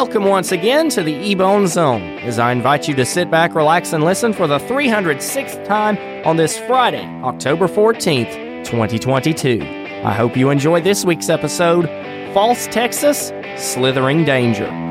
Welcome once again to the Ebone Zone as I invite you to sit back, relax, and listen for the 306th time on this Friday, October 14th, 2022. I hope you enjoy this week's episode False Texas, Slithering Danger.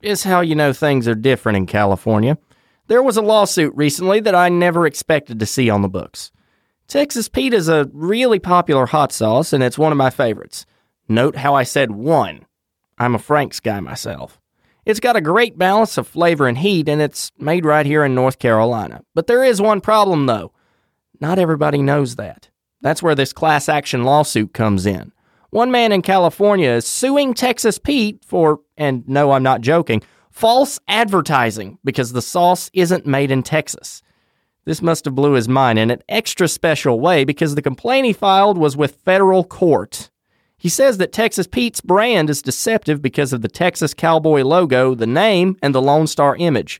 Is how you know things are different in California. There was a lawsuit recently that I never expected to see on the books. Texas Pete is a really popular hot sauce, and it's one of my favorites. Note how I said one. I'm a Frank's guy myself. It's got a great balance of flavor and heat, and it's made right here in North Carolina. But there is one problem, though. Not everybody knows that. That's where this class action lawsuit comes in. One man in California is suing Texas Pete for, and no, I'm not joking, false advertising because the sauce isn't made in Texas. This must have blew his mind in an extra special way because the complaint he filed was with federal court. He says that Texas Pete's brand is deceptive because of the Texas Cowboy logo, the name, and the Lone Star image.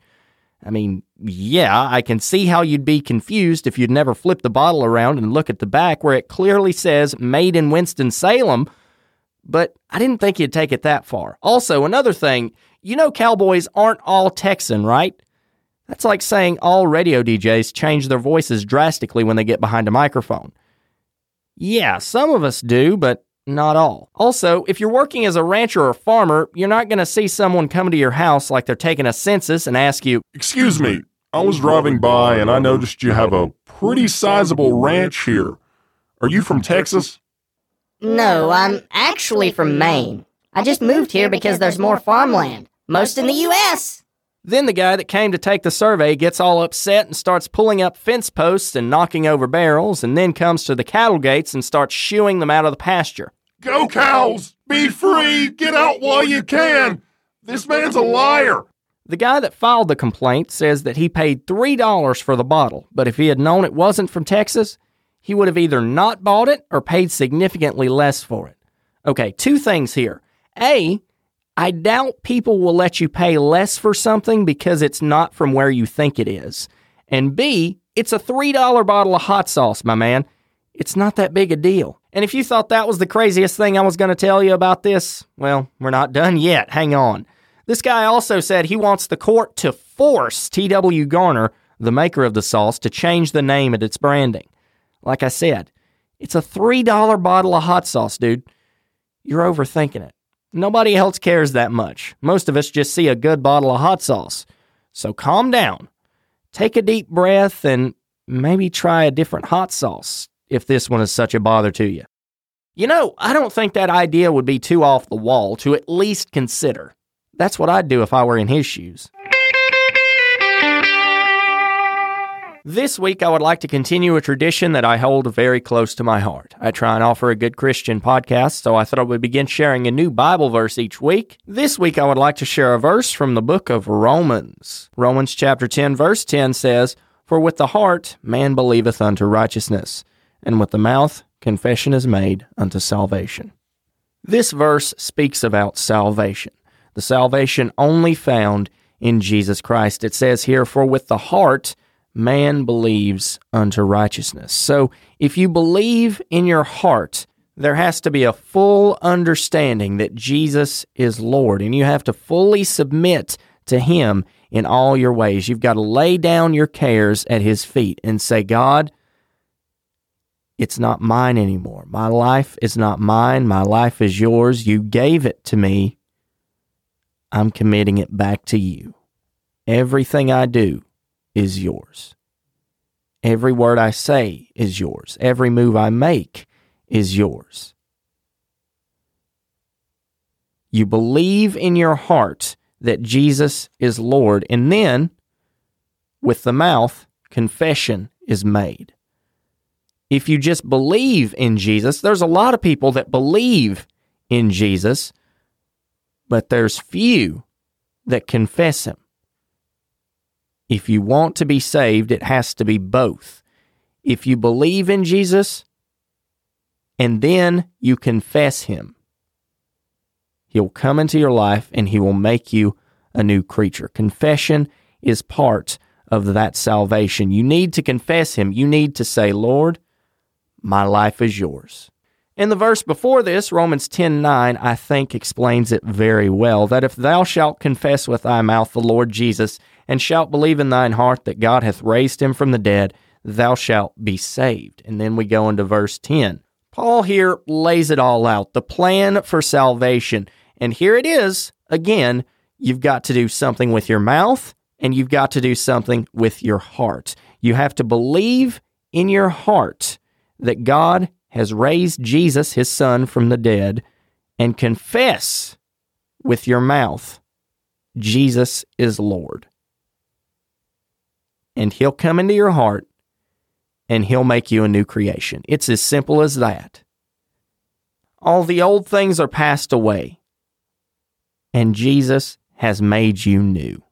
I mean, yeah, I can see how you'd be confused if you'd never flip the bottle around and look at the back where it clearly says made in Winston-Salem, but I didn't think you'd take it that far. Also, another thing, you know cowboys aren't all Texan, right? That's like saying all radio DJs change their voices drastically when they get behind a microphone. Yeah, some of us do, but not all. Also, if you're working as a rancher or farmer, you're not going to see someone come to your house like they're taking a census and ask you, Excuse me, I was driving by and I noticed you have a pretty sizable ranch here. Are you from Texas? No, I'm actually from Maine. I just moved here because there's more farmland, most in the U.S. Then the guy that came to take the survey gets all upset and starts pulling up fence posts and knocking over barrels, and then comes to the cattle gates and starts shooing them out of the pasture. Go cows! Be free! Get out while you can! This man's a liar! The guy that filed the complaint says that he paid $3 for the bottle, but if he had known it wasn't from Texas, he would have either not bought it or paid significantly less for it. Okay, two things here. A, I doubt people will let you pay less for something because it's not from where you think it is. And B, it's a $3 bottle of hot sauce, my man. It's not that big a deal. And if you thought that was the craziest thing I was going to tell you about this, well, we're not done yet. Hang on. This guy also said he wants the court to force T.W. Garner, the maker of the sauce, to change the name of its branding. Like I said, it's a $3 bottle of hot sauce, dude. You're overthinking it. Nobody else cares that much. Most of us just see a good bottle of hot sauce. So calm down. Take a deep breath and maybe try a different hot sauce if this one is such a bother to you. You know, I don't think that idea would be too off the wall to at least consider. That's what I'd do if I were in his shoes. This week, I would like to continue a tradition that I hold very close to my heart. I try and offer a good Christian podcast, so I thought I would begin sharing a new Bible verse each week. This week, I would like to share a verse from the book of Romans. Romans chapter 10, verse 10 says, For with the heart man believeth unto righteousness, and with the mouth confession is made unto salvation. This verse speaks about salvation, the salvation only found in Jesus Christ. It says here, For with the heart man believes unto righteousness. So if you believe in your heart, there has to be a full understanding that Jesus is Lord, and you have to fully submit to Him in all your ways. You've got to lay down your cares at His feet and say, God, it's not mine anymore. My life is not mine. My life is yours. You gave it to me. I'm committing it back to you. Everything I do is yours. Every word I say is yours. Every move I make is yours. You believe in your heart that Jesus is Lord, and then with the mouth, confession is made. If you just believe in Jesus, there's a lot of people that believe in Jesus, but there's few that confess him. If you want to be saved, it has to be both. If you believe in Jesus and then you confess Him, He'll come into your life and He will make you a new creature. Confession is part of that salvation. You need to confess Him. You need to say, Lord, my life is yours. In the verse before this, Romans 10 9, I think explains it very well that if thou shalt confess with thy mouth the Lord Jesus, and shalt believe in thine heart that God hath raised him from the dead, thou shalt be saved. And then we go into verse 10. Paul here lays it all out the plan for salvation. And here it is again, you've got to do something with your mouth and you've got to do something with your heart. You have to believe in your heart that God has raised Jesus, his son, from the dead, and confess with your mouth Jesus is Lord. And he'll come into your heart and he'll make you a new creation. It's as simple as that. All the old things are passed away, and Jesus has made you new.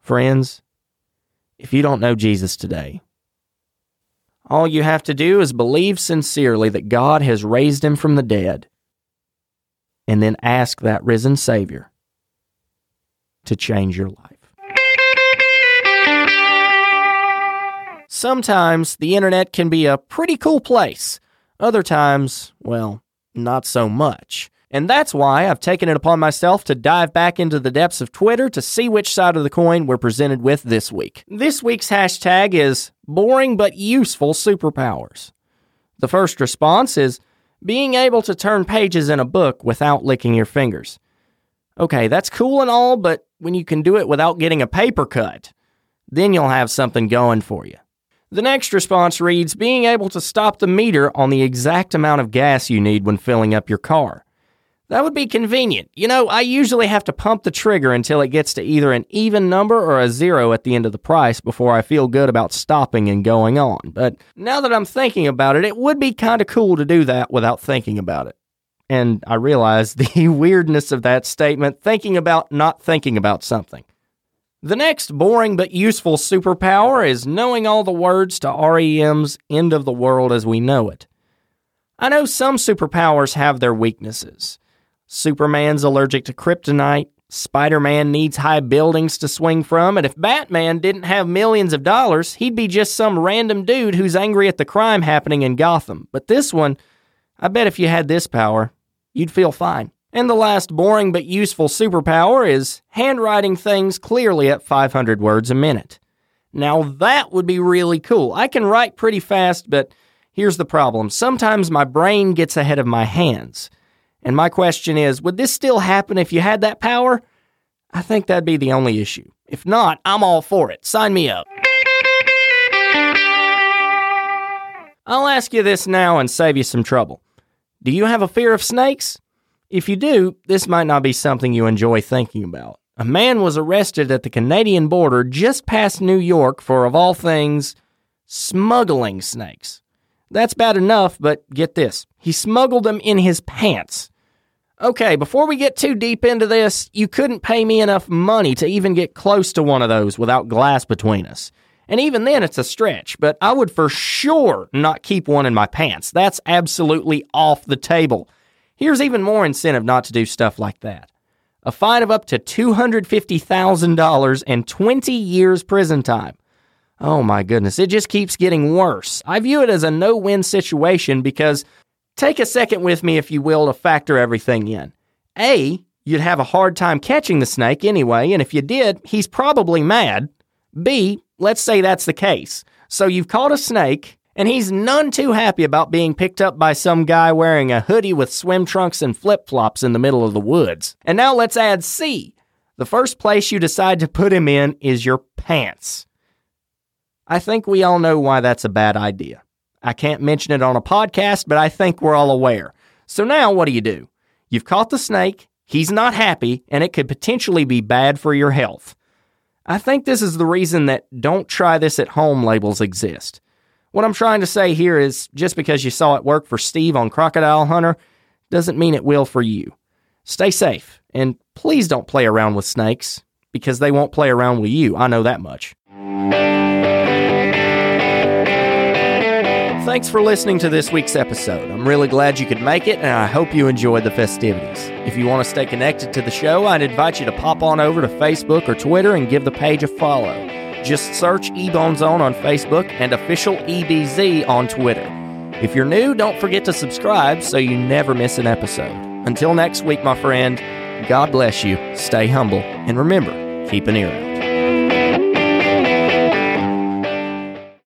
Friends, if you don't know Jesus today, all you have to do is believe sincerely that God has raised him from the dead, and then ask that risen Savior to change your life. Sometimes the internet can be a pretty cool place. Other times, well, not so much. And that's why I've taken it upon myself to dive back into the depths of Twitter to see which side of the coin we're presented with this week. This week's hashtag is boring but useful superpowers. The first response is being able to turn pages in a book without licking your fingers. Okay, that's cool and all, but when you can do it without getting a paper cut, then you'll have something going for you. The next response reads being able to stop the meter on the exact amount of gas you need when filling up your car. That would be convenient. You know, I usually have to pump the trigger until it gets to either an even number or a zero at the end of the price before I feel good about stopping and going on. But now that I'm thinking about it, it would be kind of cool to do that without thinking about it. And I realize the weirdness of that statement, thinking about not thinking about something. The next boring but useful superpower is knowing all the words to REM's End of the World as We Know It. I know some superpowers have their weaknesses. Superman's allergic to kryptonite. Spider Man needs high buildings to swing from, and if Batman didn't have millions of dollars, he'd be just some random dude who's angry at the crime happening in Gotham. But this one, I bet if you had this power, you'd feel fine. And the last boring but useful superpower is handwriting things clearly at 500 words a minute. Now that would be really cool. I can write pretty fast, but here's the problem. Sometimes my brain gets ahead of my hands. And my question is would this still happen if you had that power? I think that'd be the only issue. If not, I'm all for it. Sign me up. I'll ask you this now and save you some trouble. Do you have a fear of snakes? If you do, this might not be something you enjoy thinking about. A man was arrested at the Canadian border just past New York for, of all things, smuggling snakes. That's bad enough, but get this he smuggled them in his pants. Okay, before we get too deep into this, you couldn't pay me enough money to even get close to one of those without glass between us. And even then, it's a stretch, but I would for sure not keep one in my pants. That's absolutely off the table. Here's even more incentive not to do stuff like that a fine of up to $250,000 and 20 years prison time. Oh my goodness, it just keeps getting worse. I view it as a no win situation because Take a second with me, if you will, to factor everything in. A, you'd have a hard time catching the snake anyway, and if you did, he's probably mad. B, let's say that's the case. So you've caught a snake, and he's none too happy about being picked up by some guy wearing a hoodie with swim trunks and flip flops in the middle of the woods. And now let's add C. The first place you decide to put him in is your pants. I think we all know why that's a bad idea. I can't mention it on a podcast, but I think we're all aware. So now what do you do? You've caught the snake, he's not happy, and it could potentially be bad for your health. I think this is the reason that don't try this at home labels exist. What I'm trying to say here is just because you saw it work for Steve on Crocodile Hunter doesn't mean it will for you. Stay safe, and please don't play around with snakes because they won't play around with you. I know that much. Thanks for listening to this week's episode. I'm really glad you could make it, and I hope you enjoyed the festivities. If you want to stay connected to the show, I'd invite you to pop on over to Facebook or Twitter and give the page a follow. Just search Ebone Zone on Facebook and official EBZ on Twitter. If you're new, don't forget to subscribe so you never miss an episode. Until next week, my friend, God bless you, stay humble, and remember, keep an ear out.